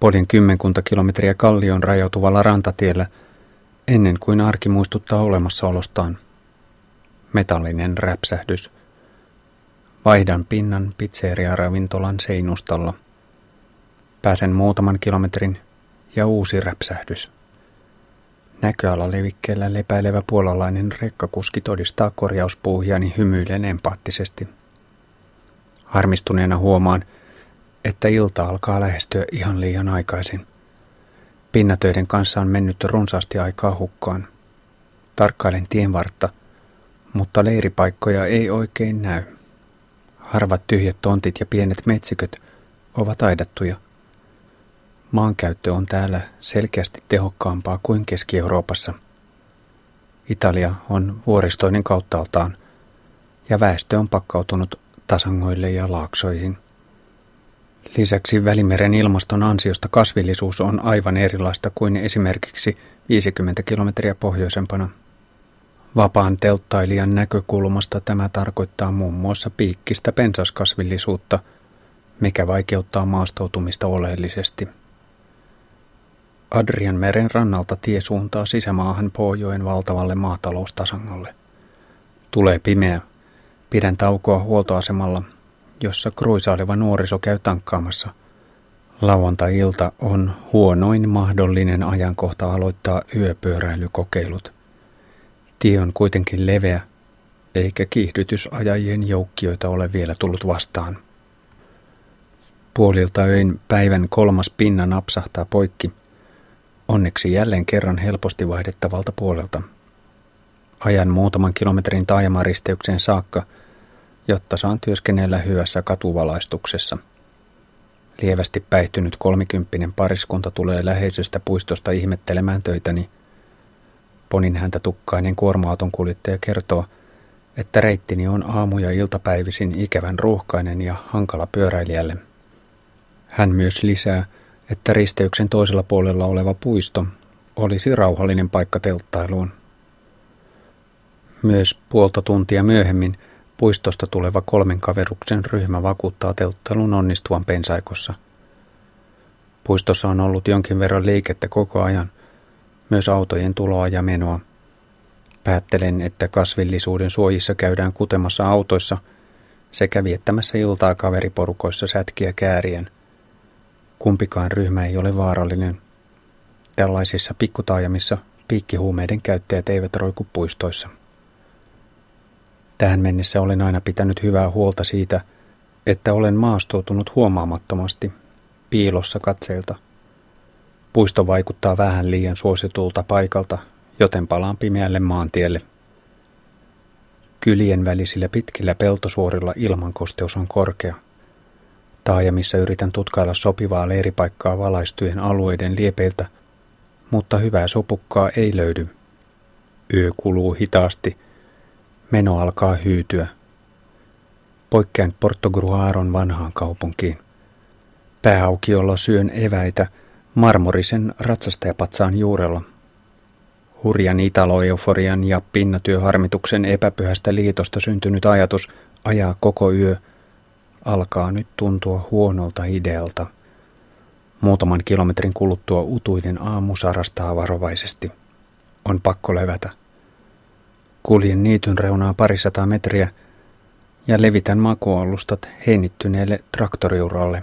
Podin kymmenkunta kilometriä kallioon rajautuvalla rantatiellä ennen kuin arki muistuttaa olemassaolostaan. Metallinen räpsähdys. Vaihdan pinnan pizzeria-ravintolan seinustalla. Pääsen muutaman kilometrin ja uusi räpsähdys. Näköalalevikkeellä lepäilevä puolalainen rekkakuski todistaa korjauspuuhiani hymyillen empaattisesti. Harmistuneena huomaan, että ilta alkaa lähestyä ihan liian aikaisin. Pinnatöiden kanssa on mennyt runsaasti aikaa hukkaan. Tarkkailen tienvartta, mutta leiripaikkoja ei oikein näy. Harvat tyhjät tontit ja pienet metsiköt ovat aidattuja. Maankäyttö on täällä selkeästi tehokkaampaa kuin Keski-Euroopassa. Italia on vuoristoinen kauttaaltaan ja väestö on pakkautunut tasangoille ja laaksoihin. Lisäksi Välimeren ilmaston ansiosta kasvillisuus on aivan erilaista kuin esimerkiksi 50 kilometriä pohjoisempana. Vapaan telttailijan näkökulmasta tämä tarkoittaa muun muassa piikkistä pensaskasvillisuutta, mikä vaikeuttaa maastoutumista oleellisesti. Adrian meren rannalta tie suuntaa sisämaahan Pohjoen valtavalle maataloustasangolle. Tulee pimeä. Pidän taukoa huoltoasemalla jossa kruisaileva nuoriso käy tankkaamassa. Lauantai-ilta on huonoin mahdollinen ajankohta aloittaa yöpyöräilykokeilut. Tie on kuitenkin leveä, eikä kiihdytysajajien joukkioita ole vielä tullut vastaan. Puolilta öin päivän kolmas pinna napsahtaa poikki, onneksi jälleen kerran helposti vaihdettavalta puolelta. Ajan muutaman kilometrin taajamaristeykseen saakka – jotta saan työskennellä hyvässä katuvalaistuksessa. Lievästi päihtynyt kolmikymppinen pariskunta tulee läheisestä puistosta ihmettelemään töitäni. Ponin häntä tukkainen kuorma-auton kuljettaja kertoo, että reittini on aamu- ja iltapäivisin ikävän ruuhkainen ja hankala pyöräilijälle. Hän myös lisää, että risteyksen toisella puolella oleva puisto olisi rauhallinen paikka telttailuun. Myös puolta tuntia myöhemmin – Puistosta tuleva kolmen kaveruksen ryhmä vakuuttaa telttelun onnistuvan pensaikossa. Puistossa on ollut jonkin verran liikettä koko ajan, myös autojen tuloa ja menoa. Päättelen, että kasvillisuuden suojissa käydään kutemassa autoissa sekä viettämässä iltaa kaveriporukoissa sätkiä käärien. Kumpikaan ryhmä ei ole vaarallinen. Tällaisissa pikkutaajamissa piikkihuumeiden käyttäjät eivät roiku puistoissa. Tähän mennessä olen aina pitänyt hyvää huolta siitä, että olen maastoutunut huomaamattomasti, piilossa katseilta. Puisto vaikuttaa vähän liian suositulta paikalta, joten palaan pimeälle maantielle. Kylien välisillä pitkillä peltosuorilla ilmankosteus on korkea. Taajamissa yritän tutkailla sopivaa leiripaikkaa valaistujen alueiden liepeiltä, mutta hyvää sopukkaa ei löydy. Yö kuluu hitaasti – Meno alkaa hyytyä. Poikkean Portogruaron vanhaan kaupunkiin. Pääaukiolla syön eväitä marmorisen ratsastajapatsaan juurella. Hurjan italoeuforian ja pinnatyöharmituksen epäpyhästä liitosta syntynyt ajatus ajaa koko yö alkaa nyt tuntua huonolta idealta. Muutaman kilometrin kuluttua utuiden aamu sarastaa varovaisesti. On pakko levätä. Kuljen niityn reunaa parisataa metriä ja levitän makualustat heinittyneelle traktoriuralle.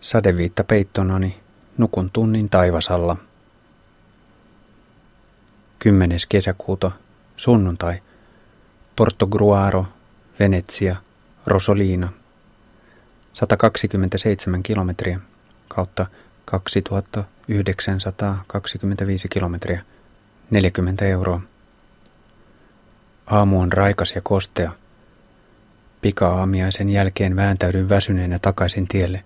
Sadeviitta peittonani, nukun tunnin taivasalla. 10. kesäkuuta, sunnuntai, Portogruaro, Venetsia, Rosolina. 127 kilometriä kautta 2925 kilometriä, 40 euroa. Aamu on raikas ja kostea. Pika-aamiaisen jälkeen vääntäydyn väsyneenä takaisin tielle.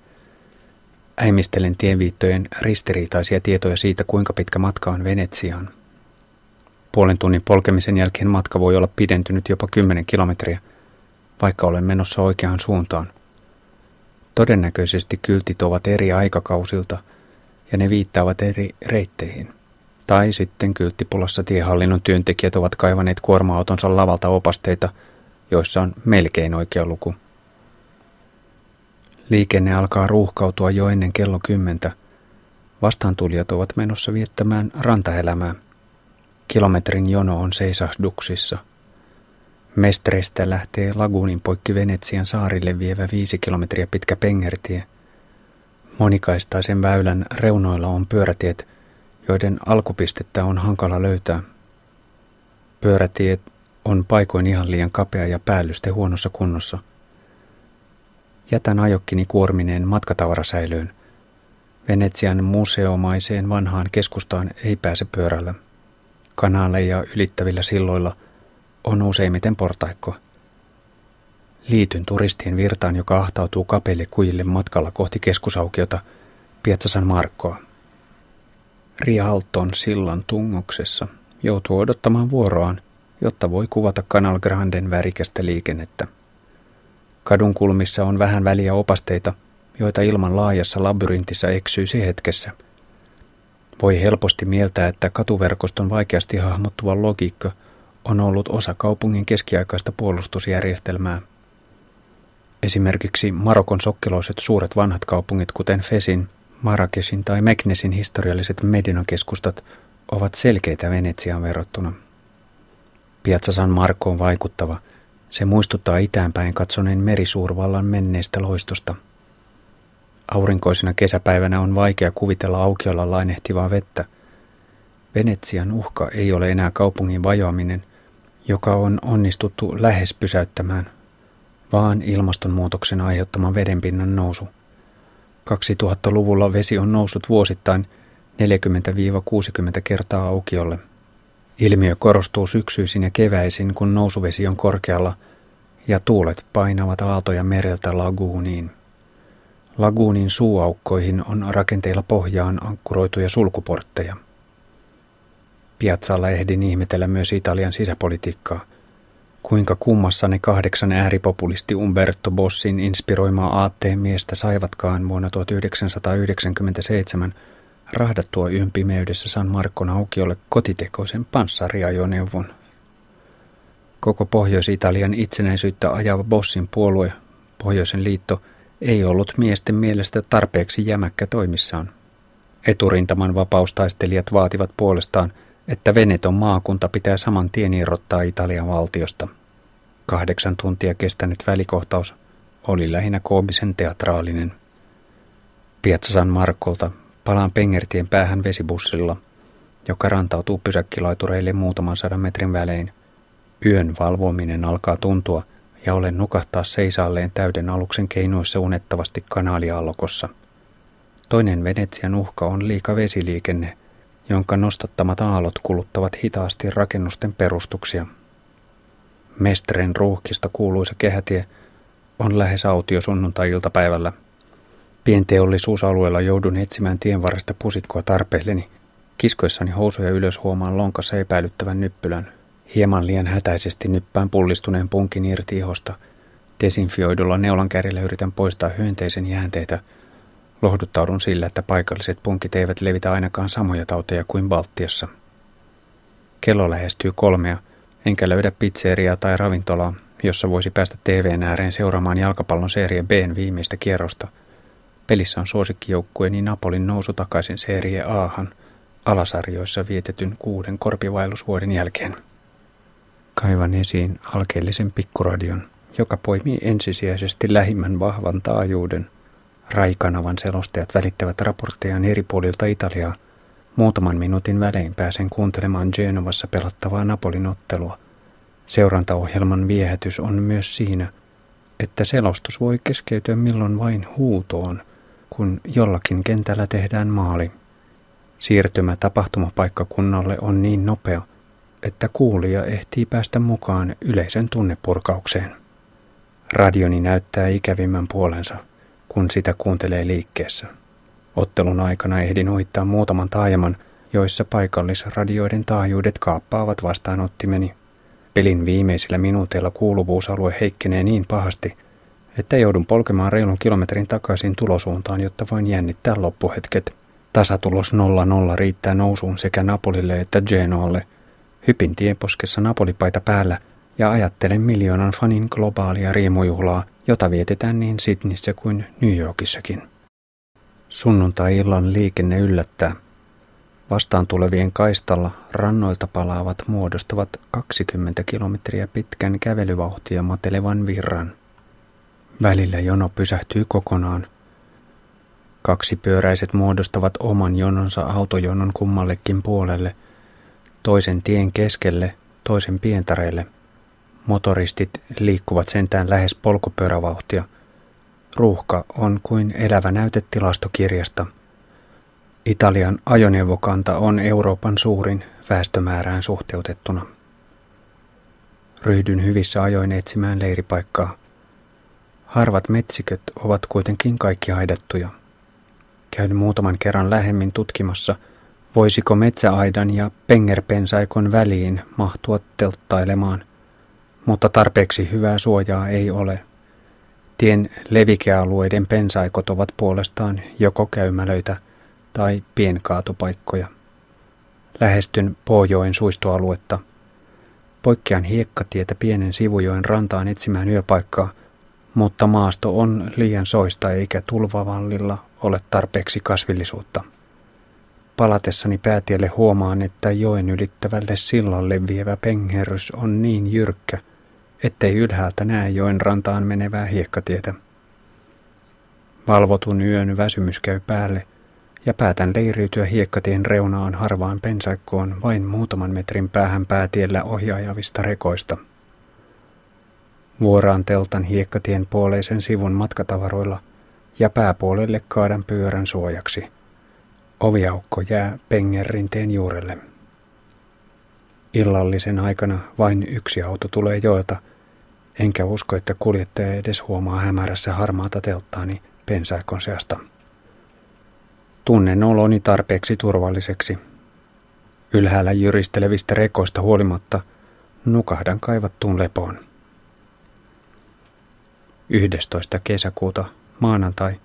Äimistelen tienviittojen ristiriitaisia tietoja siitä, kuinka pitkä matka on Venetsiaan. Puolen tunnin polkemisen jälkeen matka voi olla pidentynyt jopa 10 kilometriä, vaikka olen menossa oikeaan suuntaan. Todennäköisesti kyltit ovat eri aikakausilta ja ne viittaavat eri reitteihin. Tai sitten kylttipulassa tiehallinnon työntekijät ovat kaivaneet kuorma-autonsa lavalta opasteita, joissa on melkein oikea luku. Liikenne alkaa ruuhkautua jo ennen kello kymmentä. Vastaantulijat ovat menossa viettämään rantaelämää. Kilometrin jono on seisahduksissa. Mestreistä lähtee laguunin poikki Venetsian saarille vievä viisi kilometriä pitkä pengertie. Monikaistaisen väylän reunoilla on pyörätiet, joiden alkupistettä on hankala löytää. Pyörätiet on paikoin ihan liian kapea ja päällyste huonossa kunnossa. Jätän ajokkini kuormineen matkatavarasäilöön. Venetsian museomaiseen vanhaan keskustaan ei pääse pyörällä. Kanaaleja ylittävillä silloilla on useimmiten portaikko. Liityn turistien virtaan, joka ahtautuu kapeille kujille matkalla kohti keskusaukiota Piazza San Marcoa. Rialton sillan tungoksessa joutuu odottamaan vuoroaan, jotta voi kuvata Canal Granden värikästä liikennettä. Kadun kulmissa on vähän väliä opasteita, joita ilman laajassa labyrintissä eksyisi hetkessä. Voi helposti mieltää, että katuverkoston vaikeasti hahmottuva logiikka on ollut osa kaupungin keskiaikaista puolustusjärjestelmää. Esimerkiksi Marokon sokkeloiset suuret vanhat kaupungit, kuten Fesin, Marrakeshin tai Meknesin historialliset Medina-keskustat, ovat selkeitä Venetsiaan verrattuna. Piazza San Marco on vaikuttava. Se muistuttaa itäänpäin katsoneen merisuurvallan menneestä loistosta. Aurinkoisena kesäpäivänä on vaikea kuvitella aukiolla lainehtivaa vettä. Venetsian uhka ei ole enää kaupungin vajoaminen, joka on onnistuttu lähes pysäyttämään, vaan ilmastonmuutoksen aiheuttama vedenpinnan nousu. 2000-luvulla vesi on noussut vuosittain 40-60 kertaa aukiolle – Ilmiö korostuu syksyisin ja keväisin, kun nousuvesi on korkealla ja tuulet painavat aaltoja mereltä laguuniin. Laguunin suuaukkoihin on rakenteilla pohjaan ankkuroituja sulkuportteja. Piazzalla ehdin ihmetellä myös Italian sisäpolitiikkaa. Kuinka kummassa ne kahdeksan ääripopulisti Umberto Bossin inspiroimaa aatteen miestä saivatkaan vuonna 1997 rahdattua yön pimeydessä San Markon aukiolle kotitekoisen panssariajoneuvon. Koko Pohjois-Italian itsenäisyyttä ajava Bossin puolue, Pohjoisen liitto, ei ollut miesten mielestä tarpeeksi jämäkkä toimissaan. Eturintaman vapaustaistelijat vaativat puolestaan, että Veneton maakunta pitää saman tien irrottaa Italian valtiosta. Kahdeksan tuntia kestänyt välikohtaus oli lähinnä koomisen teatraalinen. Piazza San Markolta Palaan Pengertien päähän vesibussilla, joka rantautuu pysäkkilaitureille muutaman sadan metrin välein. Yön valvominen alkaa tuntua ja olen nukahtaa seisaalleen täyden aluksen keinoissa unettavasti kanaaliallokossa. Toinen Venetsian uhka on liika vesiliikenne, jonka nostattamat aallot kuluttavat hitaasti rakennusten perustuksia. Mestren ruuhkista kuuluisa kehätie on lähes autio sunnuntai-iltapäivällä – Pienteollisuusalueella joudun etsimään tien varresta pusikkoa tarpeelleni. Kiskoissani housuja ylös huomaan lonkassa epäilyttävän nyppylän. Hieman liian hätäisesti nyppään pullistuneen punkin irti ihosta. Desinfioidulla neulankärjellä yritän poistaa hyönteisen jäänteitä. Lohduttaudun sillä, että paikalliset punkit eivät levitä ainakaan samoja tauteja kuin Baltiassa. Kello lähestyy kolmea, enkä löydä pizzeriaa tai ravintolaa, jossa voisi päästä TVn ääreen seuraamaan jalkapallon serie Bn viimeistä kierrosta – Pelissä on suosikkijoukkueeni Napolin nousu takaisin Serie Ahan alasarjoissa vietetyn kuuden korpivailusvuoden jälkeen. Kaivan esiin alkeellisen pikkuradion, joka poimii ensisijaisesti lähimmän vahvan taajuuden. Raikanavan selostajat välittävät raporttejaan eri puolilta Italiaa. Muutaman minuutin välein pääsen kuuntelemaan Genovassa pelattavaa Napolin ottelua. Seurantaohjelman viehätys on myös siinä, että selostus voi keskeytyä milloin vain huutoon – kun jollakin kentällä tehdään maali. Siirtymä tapahtumapaikkakunnalle on niin nopea, että kuulija ehtii päästä mukaan yleisön tunnepurkaukseen. Radioni näyttää ikävimmän puolensa, kun sitä kuuntelee liikkeessä. Ottelun aikana ehdin ohittaa muutaman taajaman, joissa paikallisradioiden taajuudet kaappaavat vastaanottimeni. Pelin viimeisillä minuuteilla kuuluvuusalue heikkenee niin pahasti, että joudun polkemaan reilun kilometrin takaisin tulosuuntaan, jotta voin jännittää loppuhetket. Tasatulos 0-0 riittää nousuun sekä Napolille että Genoalle. Hypin tienposkessa Napolipaita päällä ja ajattelen miljoonan fanin globaalia riemujuhlaa, jota vietetään niin Sydnissä kuin New Yorkissakin. Sunnuntai-illan liikenne yllättää. Vastaan tulevien kaistalla rannoilta palaavat muodostavat 20 kilometriä pitkän kävelyvauhtia matelevan virran. Välillä jono pysähtyy kokonaan. Kaksi pyöräiset muodostavat oman jononsa autojonon kummallekin puolelle, toisen tien keskelle, toisen pientareille. Motoristit liikkuvat sentään lähes polkupyörävauhtia. Ruuhka on kuin elävä näyte tilastokirjasta. Italian ajoneuvokanta on Euroopan suurin väestömäärään suhteutettuna. Ryhdyn hyvissä ajoin etsimään leiripaikkaa. Harvat metsiköt ovat kuitenkin kaikki aidattuja. Käyn muutaman kerran lähemmin tutkimassa, voisiko metsäaidan ja pengerpensaikon väliin mahtua telttailemaan, mutta tarpeeksi hyvää suojaa ei ole. Tien levikealueiden pensaikot ovat puolestaan joko käymälöitä tai pienkaatopaikkoja. Lähestyn Pohjoen suistoaluetta. Poikkean hiekkatietä pienen sivujoen rantaan etsimään yöpaikkaa – mutta maasto on liian soista eikä tulvavallilla ole tarpeeksi kasvillisuutta. Palatessani päätielle huomaan, että joen ylittävälle sillalle vievä pengherrys on niin jyrkkä, ettei ylhäältä näe joen rantaan menevää hiekkatietä. Valvotun yön väsymys käy päälle ja päätän leiriytyä hiekkatien reunaan harvaan pensaikkoon vain muutaman metrin päähän päätiellä ohjaajavista rekoista – Vuoraan teltan hiekkatien puoleisen sivun matkatavaroilla ja pääpuolelle kaadan pyörän suojaksi. Oviaukko jää pengerrinteen juurelle. Illallisen aikana vain yksi auto tulee joelta, enkä usko, että kuljettaja edes huomaa hämärässä harmaata telttaani pensaikon seasta. Tunnen oloni tarpeeksi turvalliseksi. Ylhäällä jyristelevistä rekoista huolimatta nukahdan kaivattuun lepoon. 11. kesäkuuta maanantai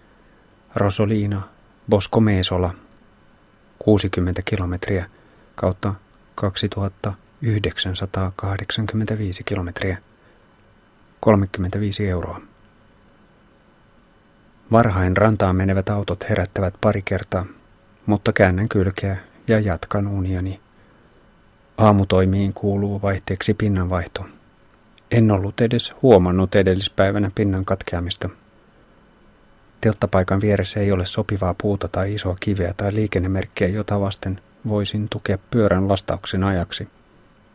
Rosolina Bosko Meesola 60 kilometriä kautta 2985 kilometriä 35 euroa. Varhain rantaan menevät autot herättävät pari kertaa, mutta käännän kylkeä ja jatkan unioni. Aamutoimiin kuuluu vaihteeksi pinnanvaihto. En ollut edes huomannut edellispäivänä pinnan katkeamista. Telttapaikan vieressä ei ole sopivaa puuta tai isoa kiveä tai liikennemerkkiä, jota vasten voisin tukea pyörän lastauksen ajaksi.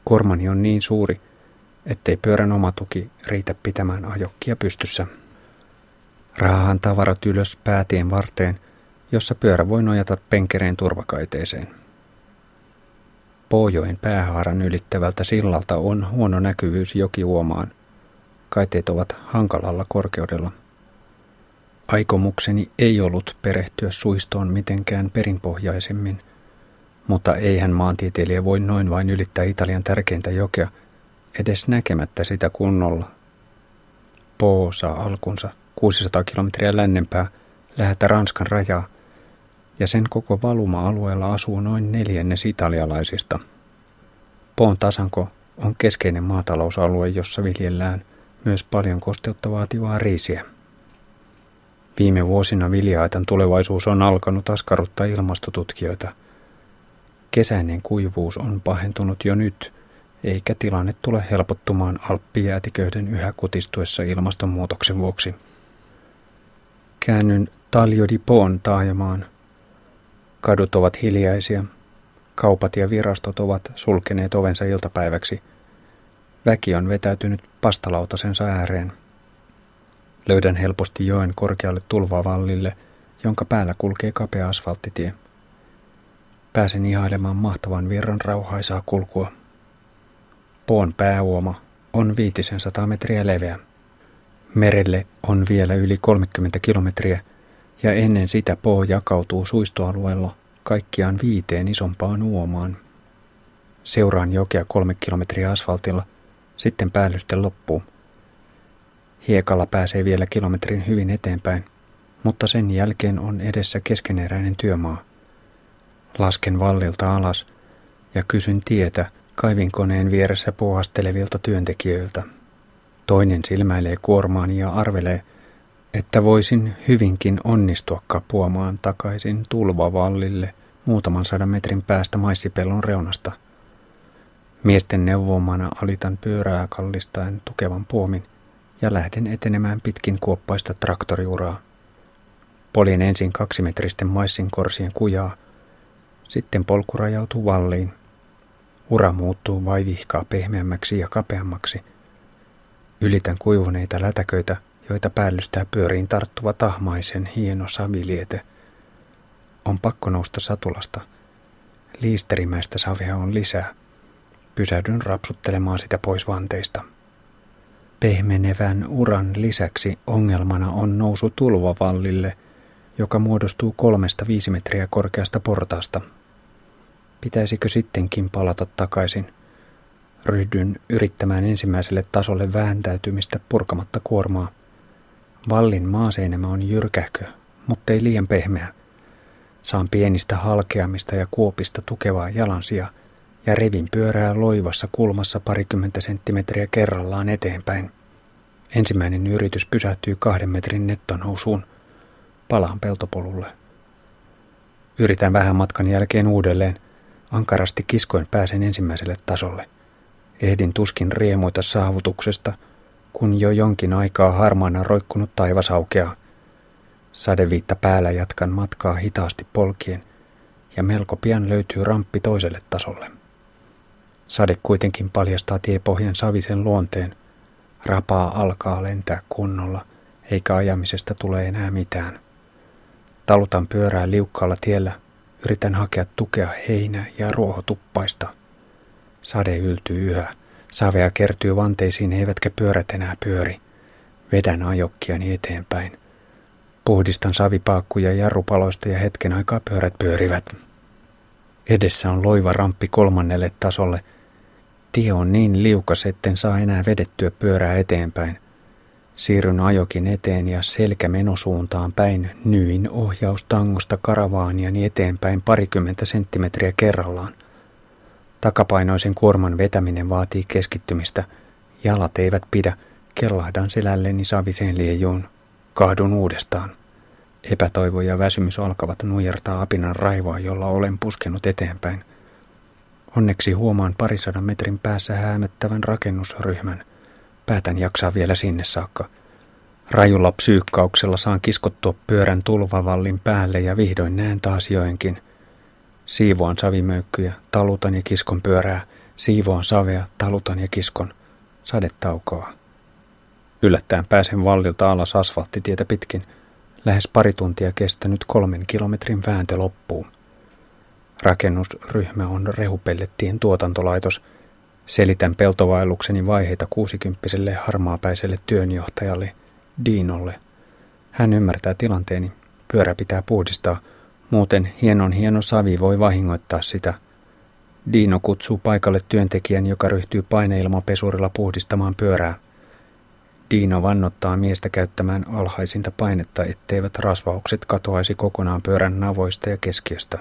Kormani on niin suuri, ettei pyörän oma tuki riitä pitämään ajokkia pystyssä. Raahan tavarat ylös päätien varteen, jossa pyörä voi nojata penkereen turvakaiteeseen. Pohjoen päähaaran ylittävältä sillalta on huono näkyvyys jokiuomaan. Kaiteet ovat hankalalla korkeudella. Aikomukseni ei ollut perehtyä suistoon mitenkään perinpohjaisemmin, mutta eihän maantieteilijä voi noin vain ylittää Italian tärkeintä jokea, edes näkemättä sitä kunnolla. Po saa alkunsa 600 kilometriä lännempää läheltä Ranskan rajaa – ja sen koko valuma-alueella asuu noin neljännes italialaisista. Poon tasanko on keskeinen maatalousalue, jossa viljellään myös paljon kosteutta vaativaa riisiä. Viime vuosina viljaaitan tulevaisuus on alkanut askarruttaa ilmastotutkijoita. Kesäinen kuivuus on pahentunut jo nyt, eikä tilanne tule helpottumaan alppijäätiköiden yhä kutistuessa ilmastonmuutoksen vuoksi. Käännyn Taljo di Poon taajamaan, Kadut ovat hiljaisia. Kaupat ja virastot ovat sulkeneet ovensa iltapäiväksi. Väki on vetäytynyt pastalautasensa ääreen. Löydän helposti joen korkealle tulvavallille, jonka päällä kulkee kapea asfalttitie. Pääsen ihailemaan mahtavan virran rauhaisaa kulkua. Poon pääuoma on viitisen sata metriä leveä. Merelle on vielä yli 30 kilometriä – ja ennen sitä Po jakautuu suistoalueella kaikkiaan viiteen isompaan uomaan. Seuraan jokea kolme kilometriä asfaltilla, sitten päällyste loppuu. Hiekalla pääsee vielä kilometrin hyvin eteenpäin, mutta sen jälkeen on edessä keskeneräinen työmaa. Lasken vallilta alas ja kysyn tietä kaivinkoneen vieressä puuhastelevilta työntekijöiltä. Toinen silmäilee kuormaani ja arvelee, että voisin hyvinkin onnistua kapuamaan takaisin tulvavallille muutaman sadan metrin päästä maissipellon reunasta. Miesten neuvomana alitan pyörää kallistaen tukevan puomin ja lähden etenemään pitkin kuoppaista traktoriuraa. Poljen ensin kaksimetristen maissin korsien kujaa, sitten polku rajautuu valliin. Ura muuttuu vaivihkaa pehmeämmäksi ja kapeammaksi. Ylitän kuivuneita lätäköitä, joita päällystää pyöriin tarttuva tahmaisen hieno saviliete. On pakko nousta satulasta. Liisterimäistä savea on lisää. Pysähdyn rapsuttelemaan sitä pois vanteista. Pehmenevän uran lisäksi ongelmana on nousu tulvavallille, joka muodostuu kolmesta viisi metriä korkeasta portaasta. Pitäisikö sittenkin palata takaisin? Ryhdyn yrittämään ensimmäiselle tasolle vääntäytymistä purkamatta kuormaa. Vallin maaseinämä on jyrkähkö, mutta ei liian pehmeä. Saan pienistä halkeamista ja kuopista tukevaa jalansia – ja revin pyörää loivassa kulmassa parikymmentä senttimetriä kerrallaan eteenpäin. Ensimmäinen yritys pysähtyy kahden metrin nettonousuun. Palaan peltopolulle. Yritän vähän matkan jälkeen uudelleen. Ankarasti kiskoin pääsen ensimmäiselle tasolle. Ehdin tuskin riemuita saavutuksesta, kun jo jonkin aikaa harmaana roikkunut taivas aukeaa. Sadeviitta päällä jatkan matkaa hitaasti polkien, ja melko pian löytyy ramppi toiselle tasolle. Sade kuitenkin paljastaa tiepohjan savisen luonteen. Rapaa alkaa lentää kunnolla, eikä ajamisesta tule enää mitään. Talutan pyörää liukkaalla tiellä, yritän hakea tukea heinä- ja ruohotuppaista. Sade yltyy yhä, savea kertyy vanteisiin eivätkä pyörät enää pyöri. Vedän ajokkiani eteenpäin. Puhdistan savipaakkuja jarrupaloista ja hetken aikaa pyörät pyörivät. Edessä on loiva ramppi kolmannelle tasolle – Tie on niin liukas, etten saa enää vedettyä pyörää eteenpäin. Siirryn ajokin eteen ja selkä menosuuntaan päin nyin ohjaustangosta karavaaniani eteenpäin parikymmentä senttimetriä kerrallaan. Takapainoisen kuorman vetäminen vaatii keskittymistä. Jalat eivät pidä. Kellahdan selälleni saviseen liejuun. Kahdun uudestaan. Epätoivo ja väsymys alkavat nujertaa apinan raivoa, jolla olen puskenut eteenpäin. Onneksi huomaan parisadan metrin päässä häämöttävän rakennusryhmän. Päätän jaksaa vielä sinne saakka. Rajulla psyykkauksella saan kiskottua pyörän tulvavallin päälle ja vihdoin näen taas joenkin. Siivoan savimöykkyjä, talutan ja kiskon pyörää. Siivoan savea, talutan ja kiskon. Sade taukoaa. Yllättäen pääsen vallilta alas asfalttitietä pitkin. Lähes pari tuntia kestänyt kolmen kilometrin vääntö loppuun. Rakennusryhmä on rehupellettien tuotantolaitos. Selitän peltovaellukseni vaiheita kuusikymppiselle harmaapäiselle työnjohtajalle, Diinolle. Hän ymmärtää tilanteeni. Pyörä pitää puhdistaa, muuten hienon hieno savi voi vahingoittaa sitä. Diino kutsuu paikalle työntekijän, joka ryhtyy paineilmapesurilla puhdistamaan pyörää. Diino vannottaa miestä käyttämään alhaisinta painetta, etteivät rasvaukset katoaisi kokonaan pyörän navoista ja keskiöstä.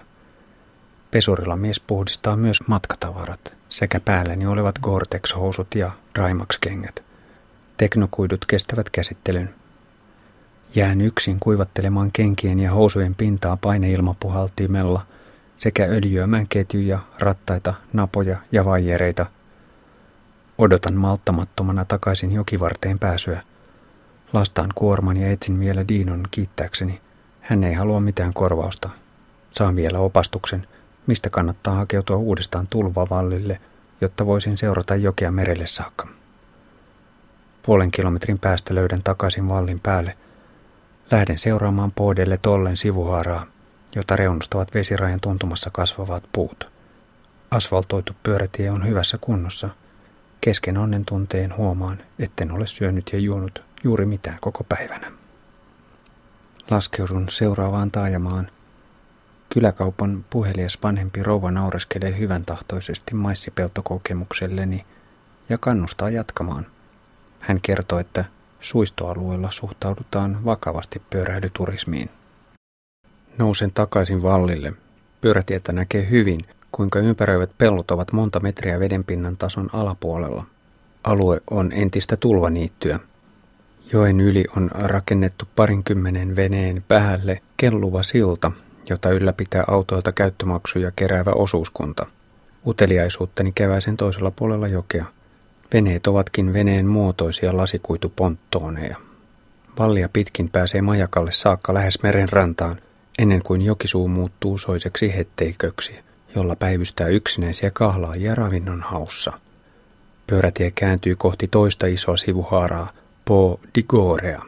Pesurilla mies puhdistaa myös matkatavarat sekä päälläni olevat Gore-Tex-housut ja Drymax-kengät. Teknokuidut kestävät käsittelyn. Jään yksin kuivattelemaan kenkien ja housujen pintaa paineilmapuhaltimella sekä öljyämään ketjuja, rattaita, napoja ja vaijereita. Odotan malttamattomana takaisin jokivarteen pääsyä. Lastaan kuorman ja etsin vielä Diinon kiittääkseni. Hän ei halua mitään korvausta. Saan vielä opastuksen – mistä kannattaa hakeutua uudestaan tulvavallille, jotta voisin seurata jokea merelle saakka. Puolen kilometrin päästä löydän takaisin vallin päälle. Lähden seuraamaan poodelle tollen sivuhaaraa, jota reunustavat vesirajan tuntumassa kasvavat puut. Asfaltoitu pyörätie on hyvässä kunnossa. Kesken onnen tunteen huomaan, etten ole syönyt ja juonut juuri mitään koko päivänä. Laskeudun seuraavaan taajamaan – Kyläkaupan puhelias vanhempi rouva naureskelee hyvän tahtoisesti maissipeltokokemukselleni ja kannustaa jatkamaan. Hän kertoo, että suistoalueella suhtaudutaan vakavasti pyöräilyturismiin. Nousen takaisin vallille. Pyörätietä näkee hyvin, kuinka ympäröivät pellot ovat monta metriä vedenpinnan tason alapuolella. Alue on entistä tulvaniittyä. Joen yli on rakennettu parinkymmenen veneen päälle kelluva silta, jota ylläpitää autoilta käyttömaksuja keräävä osuuskunta. Uteliaisuuttani keväisen toisella puolella jokea. Veneet ovatkin veneen muotoisia lasikuituponttooneja. Vallia pitkin pääsee majakalle saakka lähes meren rantaan, ennen kuin jokisuu muuttuu soiseksi hetteiköksi, jolla päivystää yksinäisiä kahlaajia ravinnon haussa. Pyörätie kääntyy kohti toista isoa sivuhaaraa, Po Digorea.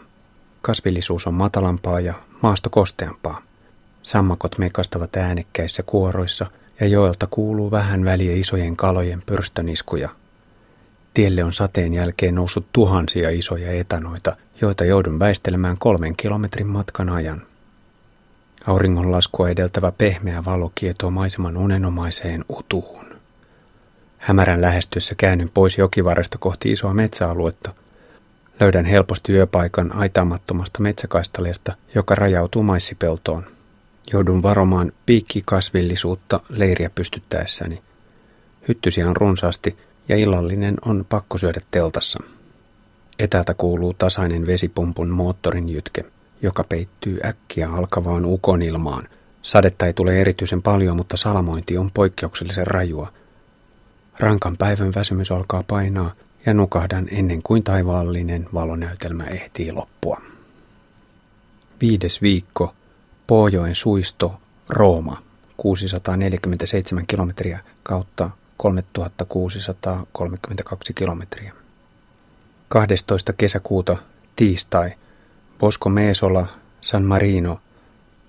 Kasvillisuus on matalampaa ja maasto kosteampaa. Sammakot mekastavat äänekkäissä kuoroissa ja joelta kuuluu vähän väliä isojen kalojen pörstöniskuja. Tielle on sateen jälkeen noussut tuhansia isoja etanoita, joita joudun väistelemään kolmen kilometrin matkan ajan. Auringonlaskua edeltävä pehmeä valo kietoo maiseman unenomaiseen utuun. Hämärän lähestyessä käännyn pois jokivarresta kohti isoa metsäaluetta. Löydän helposti yöpaikan aitaamattomasta metsäkaistaleesta, joka rajautuu maissipeltoon. Joudun varomaan piikkikasvillisuutta leiriä pystyttäessäni. Hyttysiä on runsaasti ja illallinen on pakko syödä teltassa. Etäältä kuuluu tasainen vesipumpun moottorin jytke, joka peittyy äkkiä alkavaan ukonilmaan. Sadetta ei tule erityisen paljon, mutta salamointi on poikkeuksellisen rajua. Rankan päivän väsymys alkaa painaa ja nukahdan ennen kuin taivaallinen valonäytelmä ehtii loppua. Viides viikko Pohjoen suisto, Rooma, 647 kilometriä kautta 3632 kilometriä. 12. kesäkuuta, tiistai, Bosco Meesola, San Marino,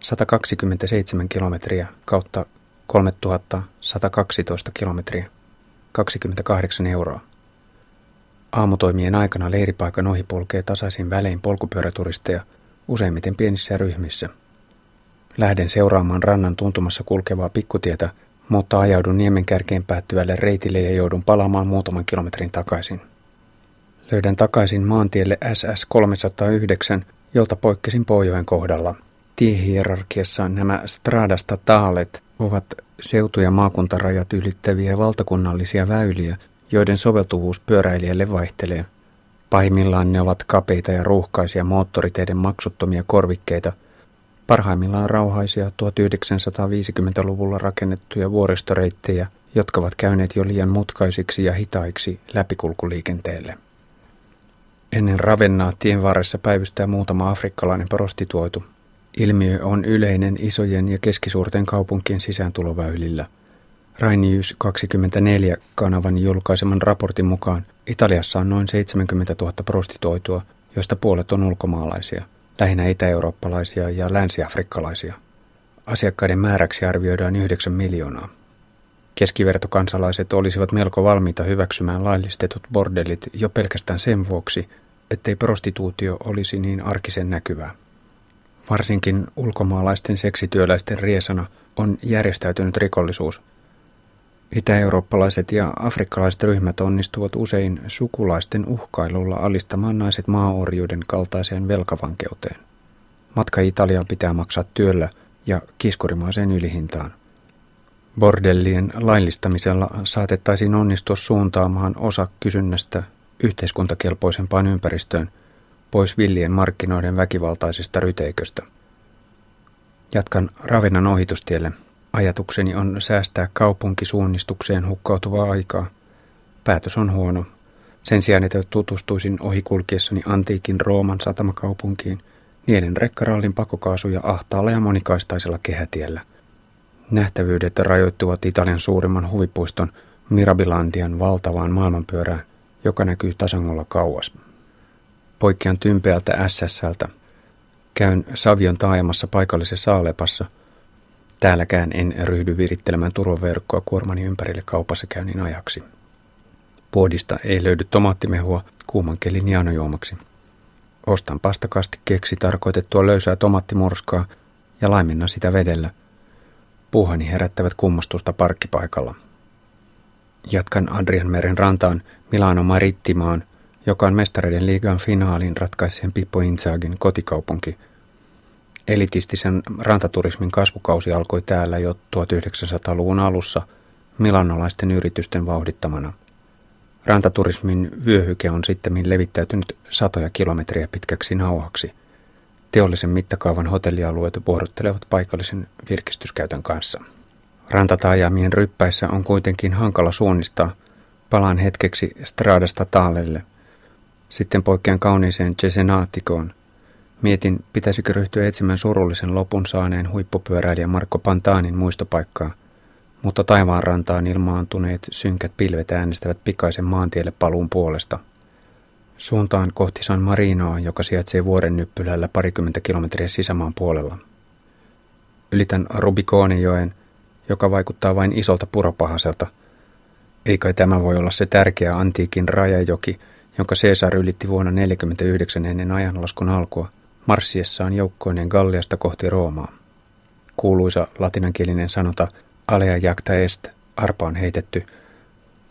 127 kilometriä kautta 3112 kilometriä, 28 euroa. Aamutoimien aikana leiripaikan ohi polkee tasaisin välein polkupyöräturisteja, useimmiten pienissä ryhmissä – Lähden seuraamaan rannan tuntumassa kulkevaa pikkutietä, mutta ajaudun niemen kärkeen päättyvälle reitille ja joudun palaamaan muutaman kilometrin takaisin. Löydän takaisin maantielle SS 309, jolta poikkesin Pohjoen kohdalla. Tiehierarkiassa nämä stradasta taalet ovat seutu- ja maakuntarajat ylittäviä valtakunnallisia väyliä, joiden soveltuvuus pyöräilijälle vaihtelee. Pahimmillaan ne ovat kapeita ja ruuhkaisia moottoriteiden maksuttomia korvikkeita – Parhaimmillaan rauhaisia 1950-luvulla rakennettuja vuoristoreittejä, jotka ovat käyneet jo liian mutkaisiksi ja hitaiksi läpikulkuliikenteelle. Ennen Ravennaa tien varressa päivystää muutama afrikkalainen prostituoitu. Ilmiö on yleinen isojen ja keskisuurten kaupunkien sisääntuloväylillä. Rainius 24 kanavan julkaiseman raportin mukaan Italiassa on noin 70 000 prostituoitua, joista puolet on ulkomaalaisia – lähinnä itä-eurooppalaisia ja länsi-afrikkalaisia. Asiakkaiden määräksi arvioidaan 9 miljoonaa. Keskivertokansalaiset olisivat melko valmiita hyväksymään laillistetut bordellit jo pelkästään sen vuoksi, ettei prostituutio olisi niin arkisen näkyvää. Varsinkin ulkomaalaisten seksityöläisten riesana on järjestäytynyt rikollisuus – Itä-eurooppalaiset ja afrikkalaiset ryhmät onnistuvat usein sukulaisten uhkailulla alistamaan naiset maaorjuuden kaltaiseen velkavankeuteen. Matka Italiaan pitää maksaa työllä ja kiskurimaiseen ylihintaan. Bordellien laillistamisella saatettaisiin onnistua suuntaamaan osa kysynnästä yhteiskuntakelpoisempaan ympäristöön pois villien markkinoiden väkivaltaisesta ryteiköstä. Jatkan Ravennan ohitustielle Ajatukseni on säästää kaupunkisuunnistukseen hukkautuvaa aikaa. Päätös on huono. Sen sijaan, että tutustuisin ohikulkiessani antiikin Rooman satamakaupunkiin, niiden rekkarallin pakokaasuja ahtaalla ja monikaistaisella kehätiellä. Nähtävyydet rajoittuvat Italian suurimman huvipuiston Mirabilandian valtavaan maailmanpyörään, joka näkyy tasangolla kauas. Poikkean tympeältä SSLtä. Käyn Savion taajamassa paikallisessa Alepassa – Täälläkään en ryhdy virittelemään turvaverkkoa kuormani ympärille kaupassa käynnin ajaksi. Puodista ei löydy tomaattimehua kuuman kelin jaanojuomaksi. Ostan pastakastikkeeksi tarkoitettua löysää tomaattimurskaa ja laimennan sitä vedellä. Puuhani herättävät kummastusta parkkipaikalla. Jatkan Adrianmeren rantaan Milano Marittimaan, joka on mestareiden liigan finaalin ratkaiseen Pippo Inzagin kotikaupunki – Elitistisen rantaturismin kasvukausi alkoi täällä jo 1900-luvun alussa milanolaisten yritysten vauhdittamana. Rantaturismin vyöhyke on sitten levittäytynyt satoja kilometriä pitkäksi nauhaksi. Teollisen mittakaavan hotellialueet vuorottelevat paikallisen virkistyskäytön kanssa. Rantataajamien ryppäissä on kuitenkin hankala suunnistaa. Palaan hetkeksi Stradasta taalelle. Sitten poikkean kauniiseen Cesenaatikoon. Mietin, pitäisikö ryhtyä etsimään surullisen lopun saaneen huippupyöräilijä Marko Pantaanin muistopaikkaa – mutta taivaanrantaan ilmaantuneet synkät pilvet äänestävät pikaisen maantielle paluun puolesta. Suuntaan kohti San Marinoa, joka sijaitsee vuoren nyppylällä parikymmentä kilometriä sisämaan puolella. Ylitän Rubikoonijoen, joka vaikuttaa vain isolta puropahaselta. Eikä tämä voi olla se tärkeä antiikin rajajoki, jonka Caesar ylitti vuonna 49 ennen ajanlaskun alkua, marssiessaan joukkoineen Galliasta kohti Roomaa. Kuuluisa latinankielinen sanota Alea jacta est, arpa on heitetty,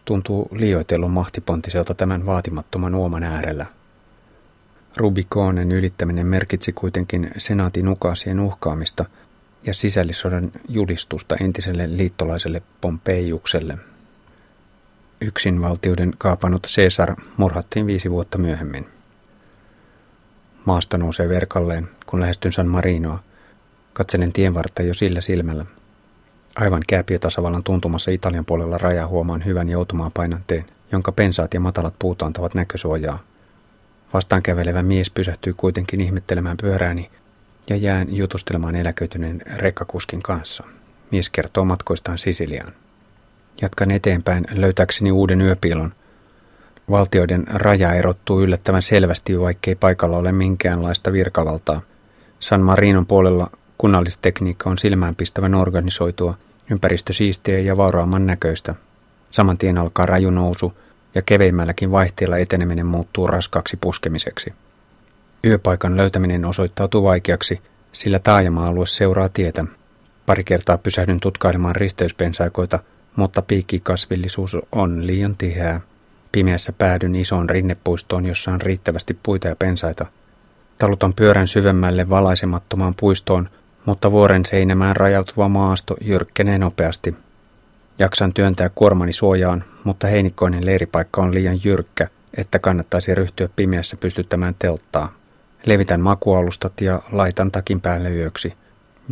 tuntuu liioitellun mahtipontiselta tämän vaatimattoman uoman äärellä. Rubikoonen ylittäminen merkitsi kuitenkin senaatin ukasien uhkaamista ja sisällissodan julistusta entiselle liittolaiselle Pompeijukselle. Yksinvaltiuden kaapanut Caesar murhattiin viisi vuotta myöhemmin. Maasta nousee verkalleen, kun lähestyn San Marinoa. Katselen tienvartta jo sillä silmällä – Aivan kääpiötasavallan tuntumassa Italian puolella raja huomaan hyvän joutumaan painanteen, jonka pensaat ja matalat puut antavat näkösuojaa. Vastaan kävelevä mies pysähtyy kuitenkin ihmettelemään pyörääni ja jään jutustelemaan eläköityneen rekkakuskin kanssa. Mies kertoo matkoistaan Sisiliaan. Jatkan eteenpäin löytääkseni uuden yöpiilon. Valtioiden raja erottuu yllättävän selvästi, vaikkei paikalla ole minkäänlaista virkavaltaa. San Marinon puolella Kunnallistekniikka on silmäänpistävän organisoitua, ympäristö siistiä ja vauraamman näköistä. Saman tien alkaa raju nousu ja keveimmälläkin vaihteella eteneminen muuttuu raskaaksi puskemiseksi. Yöpaikan löytäminen osoittautuu vaikeaksi, sillä taajama-alue seuraa tietä. Pari kertaa pysähdyn tutkailemaan risteyspensaikoita, mutta piikkikasvillisuus on liian tiheää. Pimeässä päädyn isoon rinnepuistoon, jossa on riittävästi puita ja pensaita. Talutan pyörän syvemmälle valaisemattomaan puistoon, mutta vuoren seinämään rajautuva maasto jyrkkenee nopeasti. Jaksan työntää kuormani suojaan, mutta heinikkoinen leiripaikka on liian jyrkkä, että kannattaisi ryhtyä pimeässä pystyttämään telttaa. Levitän makualustat ja laitan takin päälle yöksi.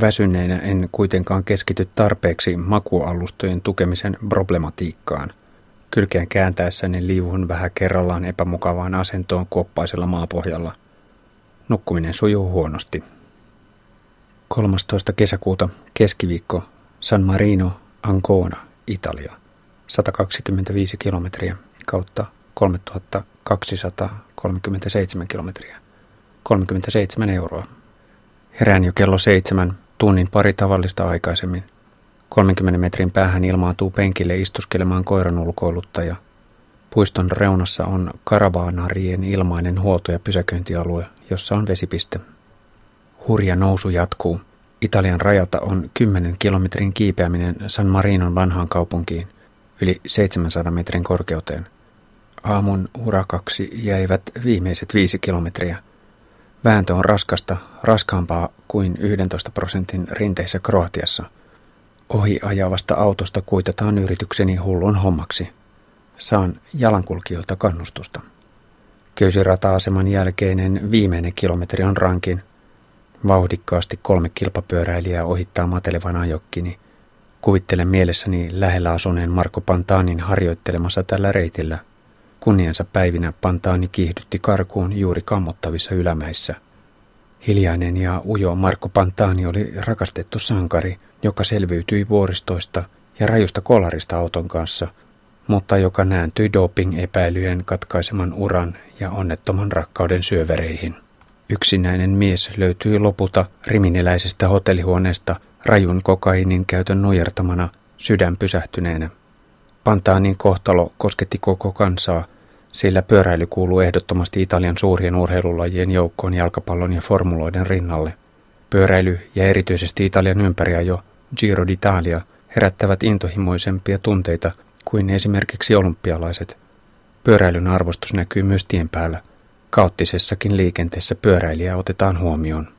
Väsyneenä en kuitenkaan keskity tarpeeksi makualustojen tukemisen problematiikkaan. Kylkeen kääntäessäni liivun vähän kerrallaan epämukavaan asentoon kuoppaisella maapohjalla. Nukkuminen sujuu huonosti. 13. kesäkuuta keskiviikko San Marino, Ancona, Italia. 125 kilometriä kautta 3237 kilometriä. 37 euroa. Herään jo kello seitsemän, tunnin pari tavallista aikaisemmin. 30 metrin päähän ilmaantuu penkille istuskelemaan koiran ulkoiluttaja. Puiston reunassa on karavaanarien ilmainen huolto- ja pysäköintialue, jossa on vesipiste. Hurja nousu jatkuu. Italian rajalta on 10 kilometrin kiipeäminen San Marinon vanhaan kaupunkiin yli 700 metrin korkeuteen. Aamun urakaksi jäivät viimeiset viisi kilometriä. Vääntö on raskasta, raskaampaa kuin 11 prosentin rinteissä Kroatiassa. Ohi ajavasta autosta kuitataan yritykseni hullun hommaksi. Saan jalankulkijoilta kannustusta. Köysirata-aseman jälkeinen viimeinen kilometri on rankin – Vauhdikkaasti kolme kilpapyöräilijää ohittaa matelevan ajokkini. Kuvittelen mielessäni lähellä asuneen Marko Pantaanin harjoittelemassa tällä reitillä. Kunniansa päivinä Pantaani kiihdytti karkuun juuri kammottavissa ylämäissä. Hiljainen ja ujo Marko Pantaani oli rakastettu sankari, joka selviytyi vuoristoista ja rajusta kolarista auton kanssa, mutta joka nääntyi doping-epäilyjen katkaiseman uran ja onnettoman rakkauden syövereihin. Yksinäinen mies löytyi lopulta rimineläisestä hotellihuoneesta rajun kokainin käytön nujertamana sydän pysähtyneenä. Pantaanin kohtalo kosketti koko kansaa, sillä pyöräily kuuluu ehdottomasti Italian suurien urheilulajien joukkoon jalkapallon ja formuloiden rinnalle. Pyöräily ja erityisesti Italian ympäriajo Giro d'Italia herättävät intohimoisempia tunteita kuin esimerkiksi olympialaiset. Pyöräilyn arvostus näkyy myös tien päällä – Kaottisessakin liikenteessä pyöräilijä otetaan huomioon.